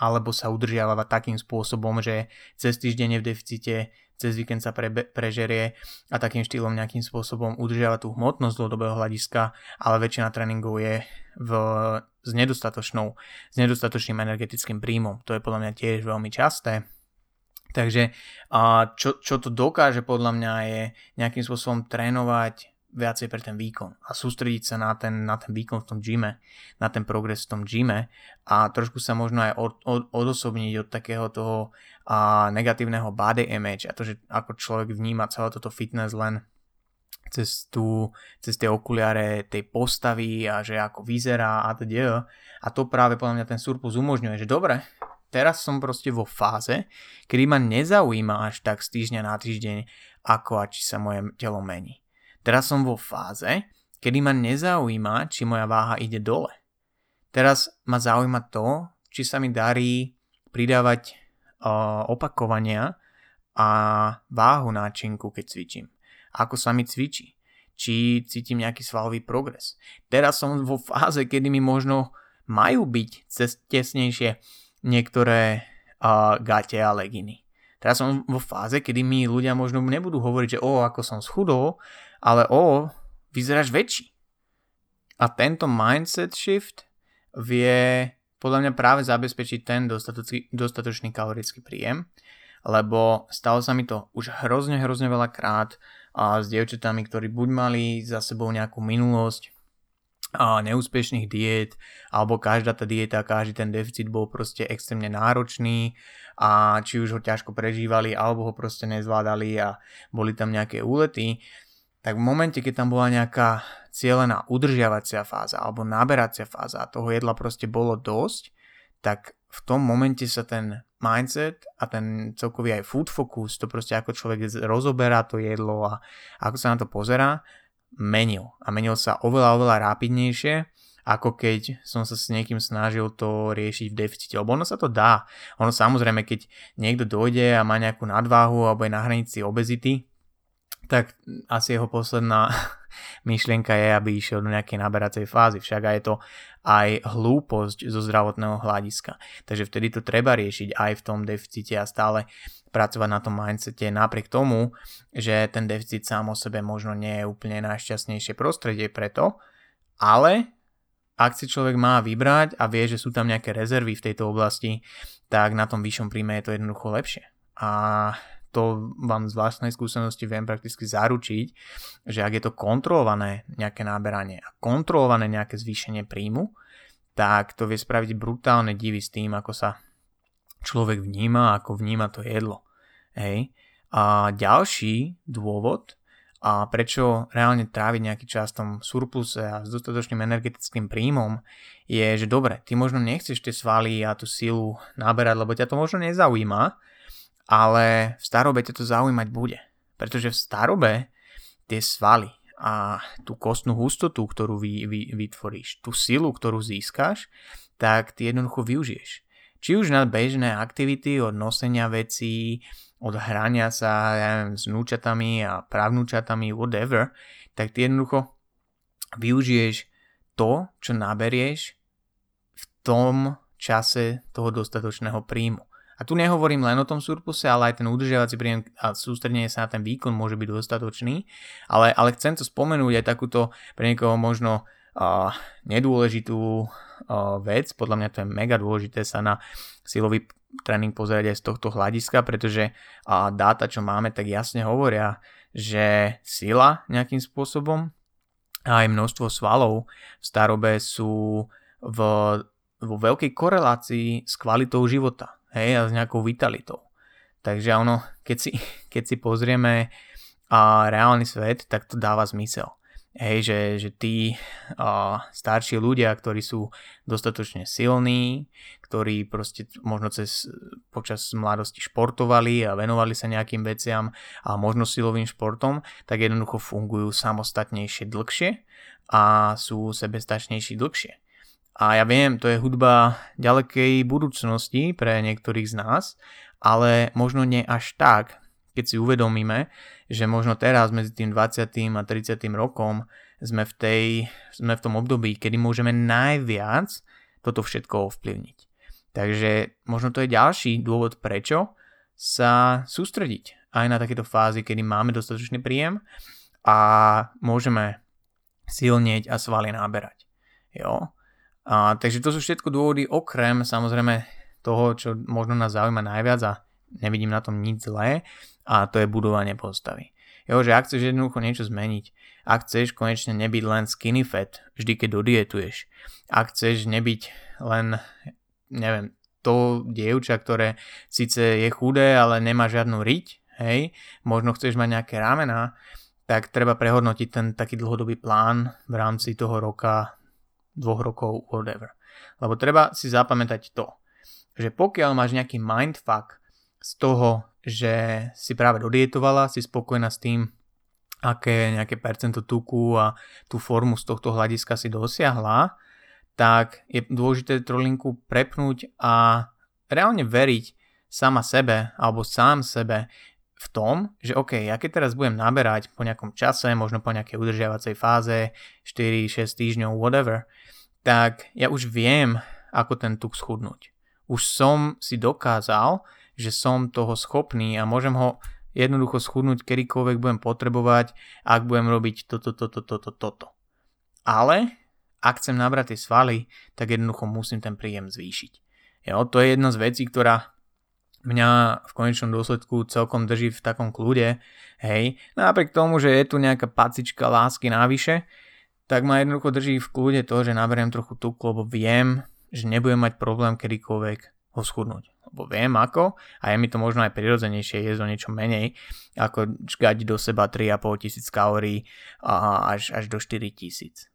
alebo sa udržiava takým spôsobom, že cez týždeň je v deficite, cez víkend sa pre, prežerie a takým štýlom nejakým spôsobom udržiava tú hmotnosť dlhodobého hľadiska, ale väčšina tréningov je v, s, nedostatočnou, s nedostatočným energetickým príjmom. To je podľa mňa tiež veľmi časté. Takže čo, čo to dokáže podľa mňa je nejakým spôsobom trénovať viacej pre ten výkon a sústrediť sa na ten, na ten výkon v tom gyme, na ten progres v tom gyme a trošku sa možno aj od, od, odosobniť od takého toho a, negatívneho body image a to, že ako človek vníma celé toto fitness len cez, tú, cez tie okuliare tej postavy a že ako vyzerá a teda. A to práve podľa mňa ten surplus umožňuje, že dobre, teraz som proste vo fáze, kedy ma nezaujíma až tak z týždňa na týždeň, ako a či sa moje telo mení. Teraz som vo fáze, kedy ma nezaujíma, či moja váha ide dole. Teraz ma zaujíma to, či sa mi darí pridávať uh, opakovania a váhu náčinku, keď cvičím. Ako sa mi cvičí. Či cítim nejaký svalový progres. Teraz som vo fáze, kedy mi možno majú byť tesnejšie niektoré uh, gate a leginy. Teraz som vo fáze, kedy mi ľudia možno nebudú hovoriť, že o, ako som schudol, ale o, vyzeráš väčší. A tento mindset shift vie podľa mňa práve zabezpečiť ten dostatočný, dostatočný kalorický príjem, lebo stalo sa mi to už hrozne, hrozne veľa krát a s dievčatami, ktorí buď mali za sebou nejakú minulosť a neúspešných diét, alebo každá tá dieta, každý ten deficit bol proste extrémne náročný a či už ho ťažko prežívali, alebo ho proste nezvládali a boli tam nejaké úlety, tak v momente, keď tam bola nejaká cieľená udržiavacia fáza alebo naberacia fáza a toho jedla proste bolo dosť, tak v tom momente sa ten mindset a ten celkový aj food focus, to proste ako človek rozoberá to jedlo a ako sa na to pozerá, menil. A menil sa oveľa, oveľa rápidnejšie, ako keď som sa s niekým snažil to riešiť v deficite. Lebo ono sa to dá. Ono samozrejme, keď niekto dojde a má nejakú nadváhu alebo je na hranici obezity, tak asi jeho posledná (laughs) myšlienka je, aby išiel do nejakej naberacej fázy. Však aj je to aj hlúposť zo zdravotného hľadiska. Takže vtedy to treba riešiť aj v tom deficite a stále pracovať na tom mindsete napriek tomu, že ten deficit sám o sebe možno nie je úplne najšťastnejšie prostredie preto, ale ak si človek má vybrať a vie, že sú tam nejaké rezervy v tejto oblasti, tak na tom vyššom príjme je to jednoducho lepšie. A to vám z vlastnej skúsenosti viem prakticky zaručiť, že ak je to kontrolované nejaké náberanie a kontrolované nejaké zvýšenie príjmu, tak to vie spraviť brutálne divy s tým, ako sa človek vníma, ako vníma to jedlo. Hej. A ďalší dôvod, a prečo reálne tráviť nejaký čas v tom surpluse a s dostatočným energetickým príjmom, je, že dobre, ty možno nechceš tie svaly a tú silu naberať, lebo ťa to možno nezaujíma, ale v starobe ťa to zaujímať bude. Pretože v starobe tie svaly a tú kostnú hustotu, ktorú vy, vy, vytvoríš, tú silu, ktorú získaš, tak ty jednoducho využiješ. Či už na bežné aktivity od nosenia vecí, od hrania sa ja neviem, s núčatami a právnúčatami, whatever, tak ty jednoducho využiješ to, čo naberieš v tom čase toho dostatočného príjmu. A tu nehovorím len o tom surpluse, ale aj ten udržiavací príjem a sústredenie sa na ten výkon môže byť dostatočný. Ale, ale chcem to spomenúť aj takúto pre niekoho možno uh, nedôležitú uh, vec. Podľa mňa to je mega dôležité sa na silový tréning pozerať aj z tohto hľadiska, pretože uh, dáta, čo máme, tak jasne hovoria, že sila nejakým spôsobom a aj množstvo svalov v starobe sú v, vo veľkej korelácii s kvalitou života hej, a s nejakou vitalitou. Takže ono, keď si, (laughs) keď si pozrieme a reálny svet, tak to dáva zmysel. Hej, že, že tí a, starší ľudia, ktorí sú dostatočne silní, ktorí proste možno cez, počas mladosti športovali a venovali sa nejakým veciam a možno silovým športom, tak jednoducho fungujú samostatnejšie dlhšie a sú sebestačnejší dlhšie. A ja viem, to je hudba ďalekej budúcnosti pre niektorých z nás, ale možno nie až tak, keď si uvedomíme, že možno teraz medzi tým 20. a 30. rokom sme v, tej, sme v tom období, kedy môžeme najviac toto všetko ovplyvniť. Takže možno to je ďalší dôvod, prečo sa sústrediť aj na takéto fázy, kedy máme dostatočný príjem a môžeme silnieť a svaly náberať. Jo? A, takže to sú všetko dôvody okrem samozrejme toho, čo možno nás zaujíma najviac a nevidím na tom nič zlé a to je budovanie postavy. Jo, že ak chceš jednoducho niečo zmeniť, ak chceš konečne nebyť len skinny fat, vždy keď dodietuješ, ak chceš nebyť len, neviem, to dievča, ktoré síce je chudé, ale nemá žiadnu riť, hej, možno chceš mať nejaké ramená, tak treba prehodnotiť ten taký dlhodobý plán v rámci toho roka, dvoch rokov, whatever. Lebo treba si zapamätať to, že pokiaľ máš nejaký mindfuck z toho, že si práve dodietovala, si spokojná s tým, aké nejaké percento tuku a tú formu z tohto hľadiska si dosiahla, tak je dôležité trolinku prepnúť a reálne veriť sama sebe alebo sám sebe v tom, že OK, ja keď teraz budem naberať po nejakom čase, možno po nejakej udržiavacej fáze, 4-6 týždňov, whatever, tak ja už viem, ako ten tuk schudnúť. Už som si dokázal, že som toho schopný a môžem ho jednoducho schudnúť kedykoľvek budem potrebovať, ak budem robiť toto, toto, toto, toto. Ale ak chcem nabrať tie svaly, tak jednoducho musím ten príjem zvýšiť. Jo, to je jedna z vecí, ktorá mňa v konečnom dôsledku celkom drží v takom kľude, hej, napriek tomu, že je tu nejaká pacička lásky návyše, tak ma jednoducho drží v kľude to, že naberiem trochu tuku, lebo viem, že nebudem mať problém kedykoľvek ho schudnúť. Lebo viem ako a je mi to možno aj prirodzenejšie jesť o niečo menej, ako čgať do seba 3,5 tisíc kalórií až, až do 4 tisíc.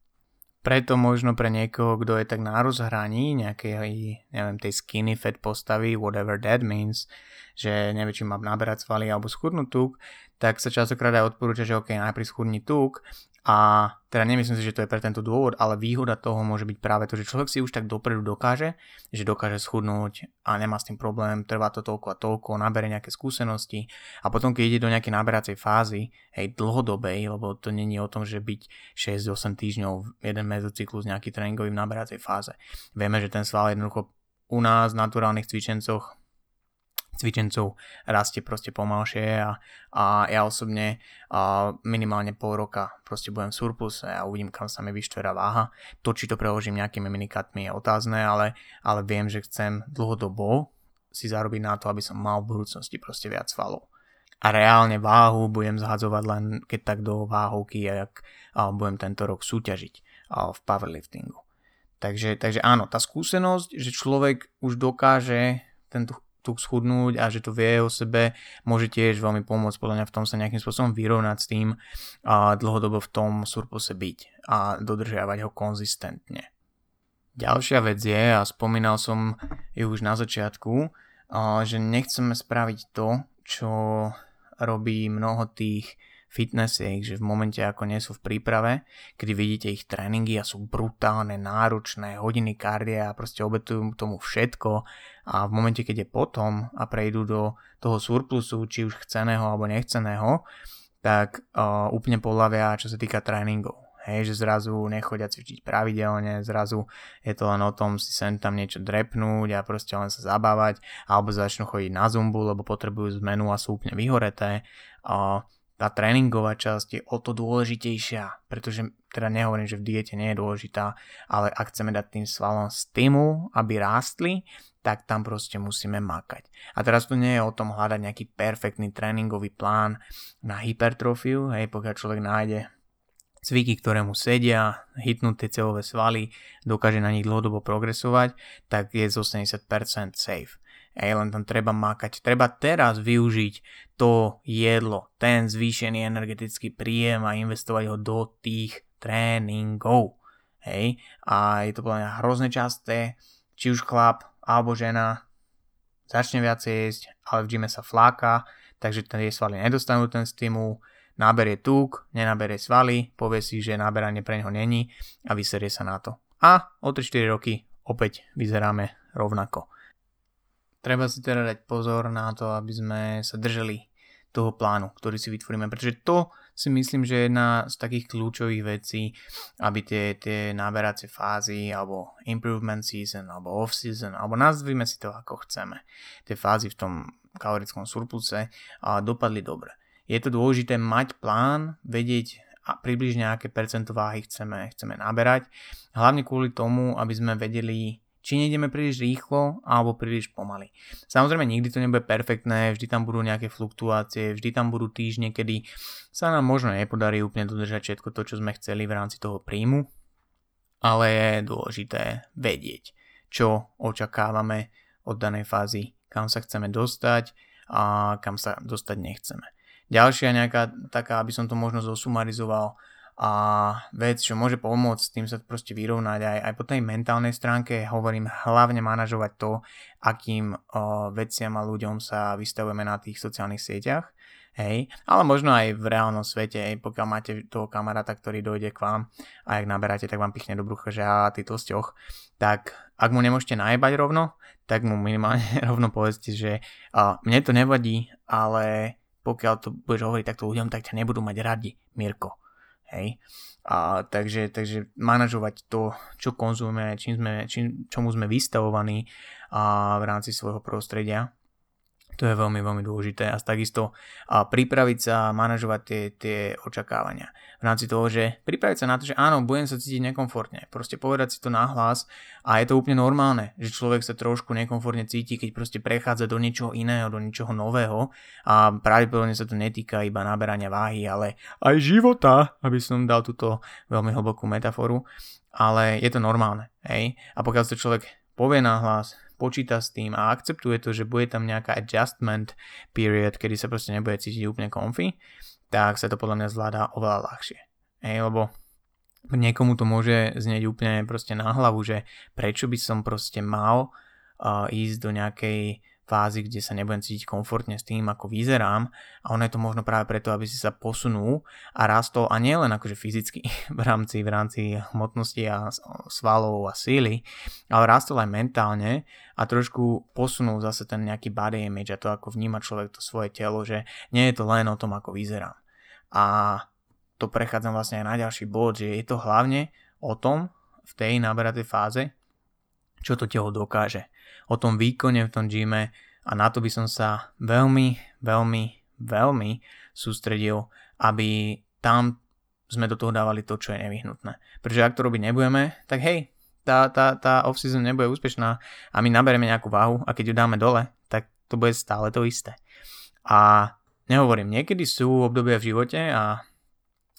Preto možno pre niekoho, kto je tak na rozhraní nejakej, neviem, tej skinny fat postavy, whatever that means, že nevie, či mám naberať svaly alebo schudnúť tuk, tak sa častokrát aj odporúča, že ok, najprv schudni tuk a teda nemyslím si, že to je pre tento dôvod, ale výhoda toho môže byť práve to, že človek si už tak dopredu dokáže, že dokáže schudnúť a nemá s tým problém, trvá to toľko a toľko, nabere nejaké skúsenosti a potom keď ide do nejakej naberacej fázy, hej, dlhodobej, lebo to není o tom, že byť 6-8 týždňov jeden mezocyklus nejaký tréningový v naberacej fáze. Vieme, že ten sval jednoducho u nás v naturálnych cvičencoch cvičencov rastie proste pomalšie a, a ja osobne a minimálne pol roka proste budem v surpluse a uvidím, kam sa mi vyštverá váha. To, či to preložím nejakými minikatmi je otázne, ale, ale viem, že chcem dlhodobo si zarobiť na to, aby som mal v budúcnosti proste viac svalov. A reálne váhu budem zhadzovať len keď tak do váhovky, ak budem tento rok súťažiť v powerliftingu. Takže, takže áno, tá skúsenosť, že človek už dokáže tento tuk schudnúť a že to vie o sebe, môže tiež veľmi pomôcť podľa mňa v tom sa nejakým spôsobom vyrovnať s tým a dlhodobo v tom surpluse byť a dodržiavať ho konzistentne. Ďalšia vec je, a spomínal som ju už na začiatku, že nechceme spraviť to, čo robí mnoho tých fitnessiek, že v momente ako nie sú v príprave, kedy vidíte ich tréningy a sú brutálne, náročné, hodiny kardia a proste obetujú tomu všetko a v momente, keď je potom a prejdú do toho surplusu, či už chceného alebo nechceného, tak uh, úplne podľavia, čo sa týka tréningov. Hej, že zrazu nechodia cvičiť pravidelne, zrazu je to len o tom si sem tam niečo drepnúť a proste len sa zabávať, alebo začnú chodiť na zumbu, lebo potrebujú zmenu a sú úplne vyhoreté. A tá tréningová časť je o to dôležitejšia, pretože teda nehovorím, že v diete nie je dôležitá, ale ak chceme dať tým svalom stimul, aby rástli, tak tam proste musíme makať. A teraz tu nie je o tom hľadať nejaký perfektný tréningový plán na hypertrofiu, hej, pokiaľ človek nájde cviky, ktoré mu sedia, hitnúť tie celové svaly, dokáže na nich dlhodobo progresovať, tak je z 80% safe. Ej, len tam treba makať. Treba teraz využiť to jedlo, ten zvýšený energetický príjem a investovať ho do tých tréningov. Hej, a je to podľa mňa hrozne časté, či už chlap alebo žena začne viac jesť, ale v gyme sa fláka, takže tie svaly nedostanú ten stimul, naberie tuk, nenaberie svaly, povie si, že naberanie pre neho není a vyserie sa na to. A o 3-4 roky opäť vyzeráme rovnako. Treba si teda dať pozor na to, aby sme sa držali toho plánu, ktorý si vytvoríme, pretože to si myslím, že je jedna z takých kľúčových vecí, aby tie, tie náberacie fázy, alebo improvement season, alebo off season, alebo nazvime si to ako chceme, tie fázy v tom kalorickom surpluse a dopadli dobre je to dôležité mať plán, vedieť a približne aké percento váhy chceme, chceme naberať. Hlavne kvôli tomu, aby sme vedeli, či nejdeme príliš rýchlo alebo príliš pomaly. Samozrejme nikdy to nebude perfektné, vždy tam budú nejaké fluktuácie, vždy tam budú týždne, kedy sa nám možno nepodarí úplne dodržať všetko to, čo sme chceli v rámci toho príjmu, ale je dôležité vedieť, čo očakávame od danej fázy, kam sa chceme dostať a kam sa dostať nechceme. Ďalšia nejaká taká, aby som to možno zosumarizoval, a vec, čo môže pomôcť s tým sa proste vyrovnať aj, aj po tej mentálnej stránke, hovorím hlavne manažovať to, akým o, veciam a ľuďom sa vystavujeme na tých sociálnych sieťach, hej, ale možno aj v reálnom svete, hej, pokiaľ máte toho kamaráta, ktorý dojde k vám a ak naberáte, tak vám pichne do brucha, že a ty tlsťoch, tak ak mu nemôžete najebať rovno, tak mu minimálne (laughs) rovno povedzte, že a, mne to nevadí, ale pokiaľ to budeš hovoriť takto ľuďom, tak ťa nebudú mať radi, Mirko. Hej. A, takže, takže manažovať to, čo konzumujeme, čomu sme vystavovaní a, v rámci svojho prostredia to je veľmi, veľmi dôležité a takisto a pripraviť sa a manažovať tie, tie očakávania. V rámci toho, že pripraviť sa na to, že áno, budem sa cítiť nekomfortne. Proste povedať si to nahlas a je to úplne normálne, že človek sa trošku nekomfortne cíti, keď proste prechádza do niečoho iného, do niečoho nového a pravdepodobne sa to netýka iba naberania váhy, ale aj života, aby som dal túto veľmi hlbokú metaforu, ale je to normálne. Hej? A pokiaľ to človek povie nahlas, počíta s tým a akceptuje to, že bude tam nejaká adjustment period, kedy sa proste nebude cítiť úplne comfy, tak sa to podľa mňa zvláda oveľa ľahšie. Ej, lebo niekomu to môže znieť úplne proste na hlavu, že prečo by som proste mal uh, ísť do nejakej fázy, kde sa nebudem cítiť komfortne s tým, ako vyzerám a ono je to možno práve preto, aby si sa posunul a rastol a nie len akože fyzicky (laughs) v rámci, v rámci hmotnosti a svalov a síly, ale rastol aj mentálne a trošku posunul zase ten nejaký body image a to, ako vníma človek to svoje telo, že nie je to len o tom, ako vyzerám. A to prechádzam vlastne aj na ďalší bod, že je to hlavne o tom, v tej naberatej fáze, čo to telo dokáže o tom výkone v tom gyme a na to by som sa veľmi, veľmi, veľmi sústredil, aby tam sme do toho dávali to, čo je nevyhnutné. Pretože ak to robiť nebudeme, tak hej, tá, tá, tá off-season nebude úspešná a my naberieme nejakú váhu a keď ju dáme dole, tak to bude stále to isté. A nehovorím, niekedy sú obdobia v živote a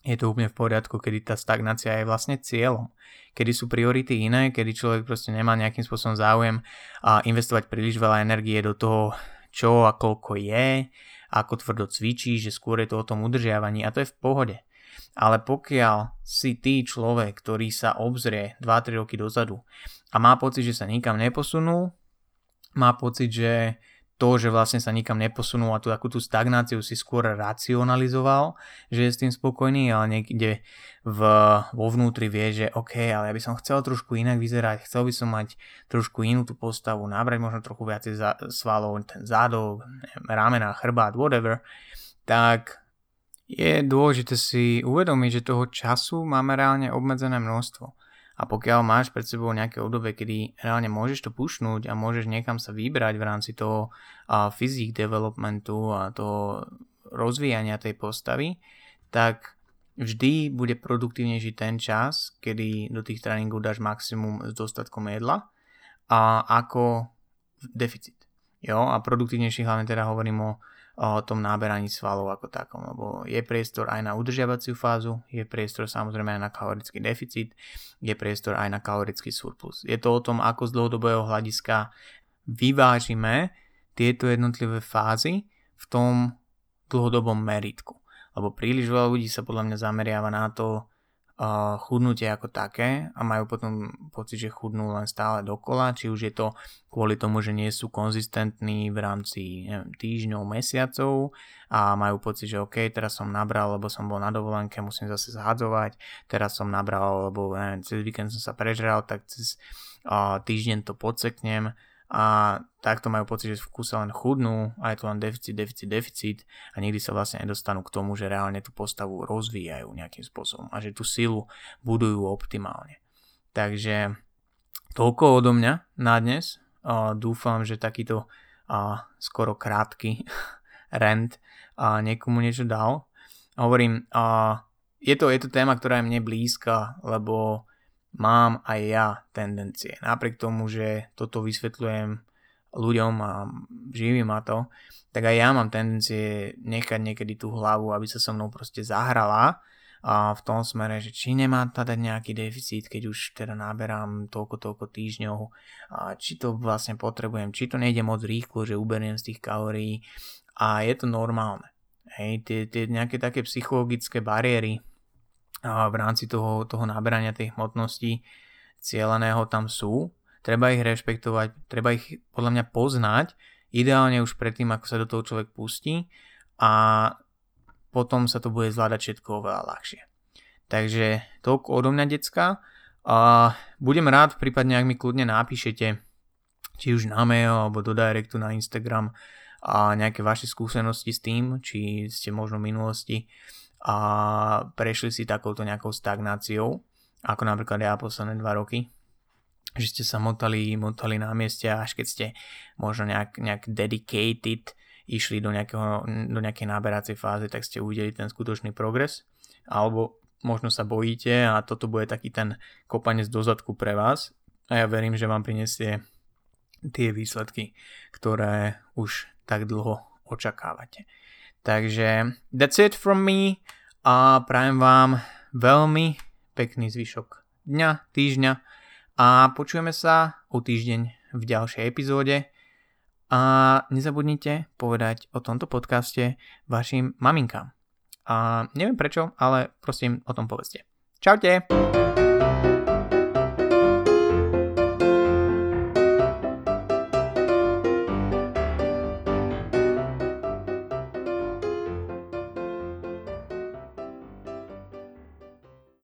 je to úplne v poriadku, kedy tá stagnácia je vlastne cieľom kedy sú priority iné, kedy človek proste nemá nejakým spôsobom záujem a investovať príliš veľa energie do toho, čo a koľko je, ako tvrdo cvičí, že skôr je to o tom udržiavaní a to je v pohode. Ale pokiaľ si ty človek, ktorý sa obzrie 2-3 roky dozadu a má pocit, že sa nikam neposunul, má pocit, že to, že vlastne sa nikam neposunul a tú takú tú stagnáciu si skôr racionalizoval, že je s tým spokojný, ale niekde v, vo vnútri vie, že OK, ale ja by som chcel trošku inak vyzerať, chcel by som mať trošku inú tú postavu, nabrať možno trochu viacej za, svalov, ten zádok, ramena, chrbát, whatever, tak Je dôležité si uvedomiť, že toho času máme reálne obmedzené množstvo. A pokiaľ máš pred sebou nejaké obdobie, kedy reálne môžeš to pušnúť a môžeš niekam sa vybrať v rámci toho uh, physique developmentu a toho rozvíjania tej postavy, tak vždy bude produktívnejší ten čas, kedy do tých tréningov dáš maximum s dostatkom jedla a ako deficit. Jo, a produktívnejší hlavne teda hovorím o o tom náberaní svalov ako takom, lebo je priestor aj na udržiavaciu fázu, je priestor samozrejme aj na kalorický deficit, je priestor aj na kalorický surplus. Je to o tom, ako z dlhodobého hľadiska vyvážime tieto jednotlivé fázy v tom dlhodobom meritku. Lebo príliš veľa ľudí sa podľa mňa zameriava na to, chudnutie ako také a majú potom pocit, že chudnú len stále dokola, či už je to kvôli tomu, že nie sú konzistentní v rámci neviem, týždňov, mesiacov a majú pocit, že OK, teraz som nabral, lebo som bol na dovolenke, musím zase zhadzovať, teraz som nabral, lebo neviem, cez víkend som sa prežral, tak cez uh, týždeň to podseknem a takto majú pocit, že v kuse len chudnú a je to len deficit, deficit, deficit a nikdy sa vlastne nedostanú k tomu, že reálne tú postavu rozvíjajú nejakým spôsobom a že tú silu budujú optimálne. Takže toľko odo mňa na dnes. Dúfam, že takýto skoro krátky (laughs) rent niekomu niečo dal. Hovorím, je, to, je to téma, ktorá je mne blízka, lebo mám aj ja tendencie. Napriek tomu, že toto vysvetľujem ľuďom a živí ma to, tak aj ja mám tendencie nechať niekedy tú hlavu, aby sa so mnou proste zahrala a v tom smere, že či nemá teda nejaký deficit, keď už teda naberám toľko, toľko týždňov, a či to vlastne potrebujem, či to nejde moc rýchlo, že uberiem z tých kalórií a je to normálne. Hej, tie, tie nejaké také psychologické bariéry, v rámci toho, toho naberania tej hmotnosti cieľaného tam sú. Treba ich rešpektovať, treba ich podľa mňa poznať, ideálne už predtým, ako sa do toho človek pustí a potom sa to bude zvládať všetko oveľa ľahšie. Takže toľko odo mňa, decka. A budem rád, prípadne ak mi kľudne napíšete, či už na mail alebo do directu na Instagram a nejaké vaše skúsenosti s tým, či ste možno v minulosti a prešli si takouto nejakou stagnáciou, ako napríklad ja posledné dva roky, že ste sa motali, motali na mieste až keď ste možno nejak, nejak dedicated išli do, nejakého, do nejakej náberacej fáze, tak ste uvideli ten skutočný progres. Alebo možno sa bojíte a toto bude taký ten kopanec do zadku pre vás. A ja verím, že vám prinesie tie výsledky, ktoré už tak dlho očakávate. Takže that's it from me a prajem vám veľmi pekný zvyšok dňa, týždňa a počujeme sa o týždeň v ďalšej epizóde a nezabudnite povedať o tomto podcaste vašim maminkám. A neviem prečo, ale prosím o tom povedzte. Čaute!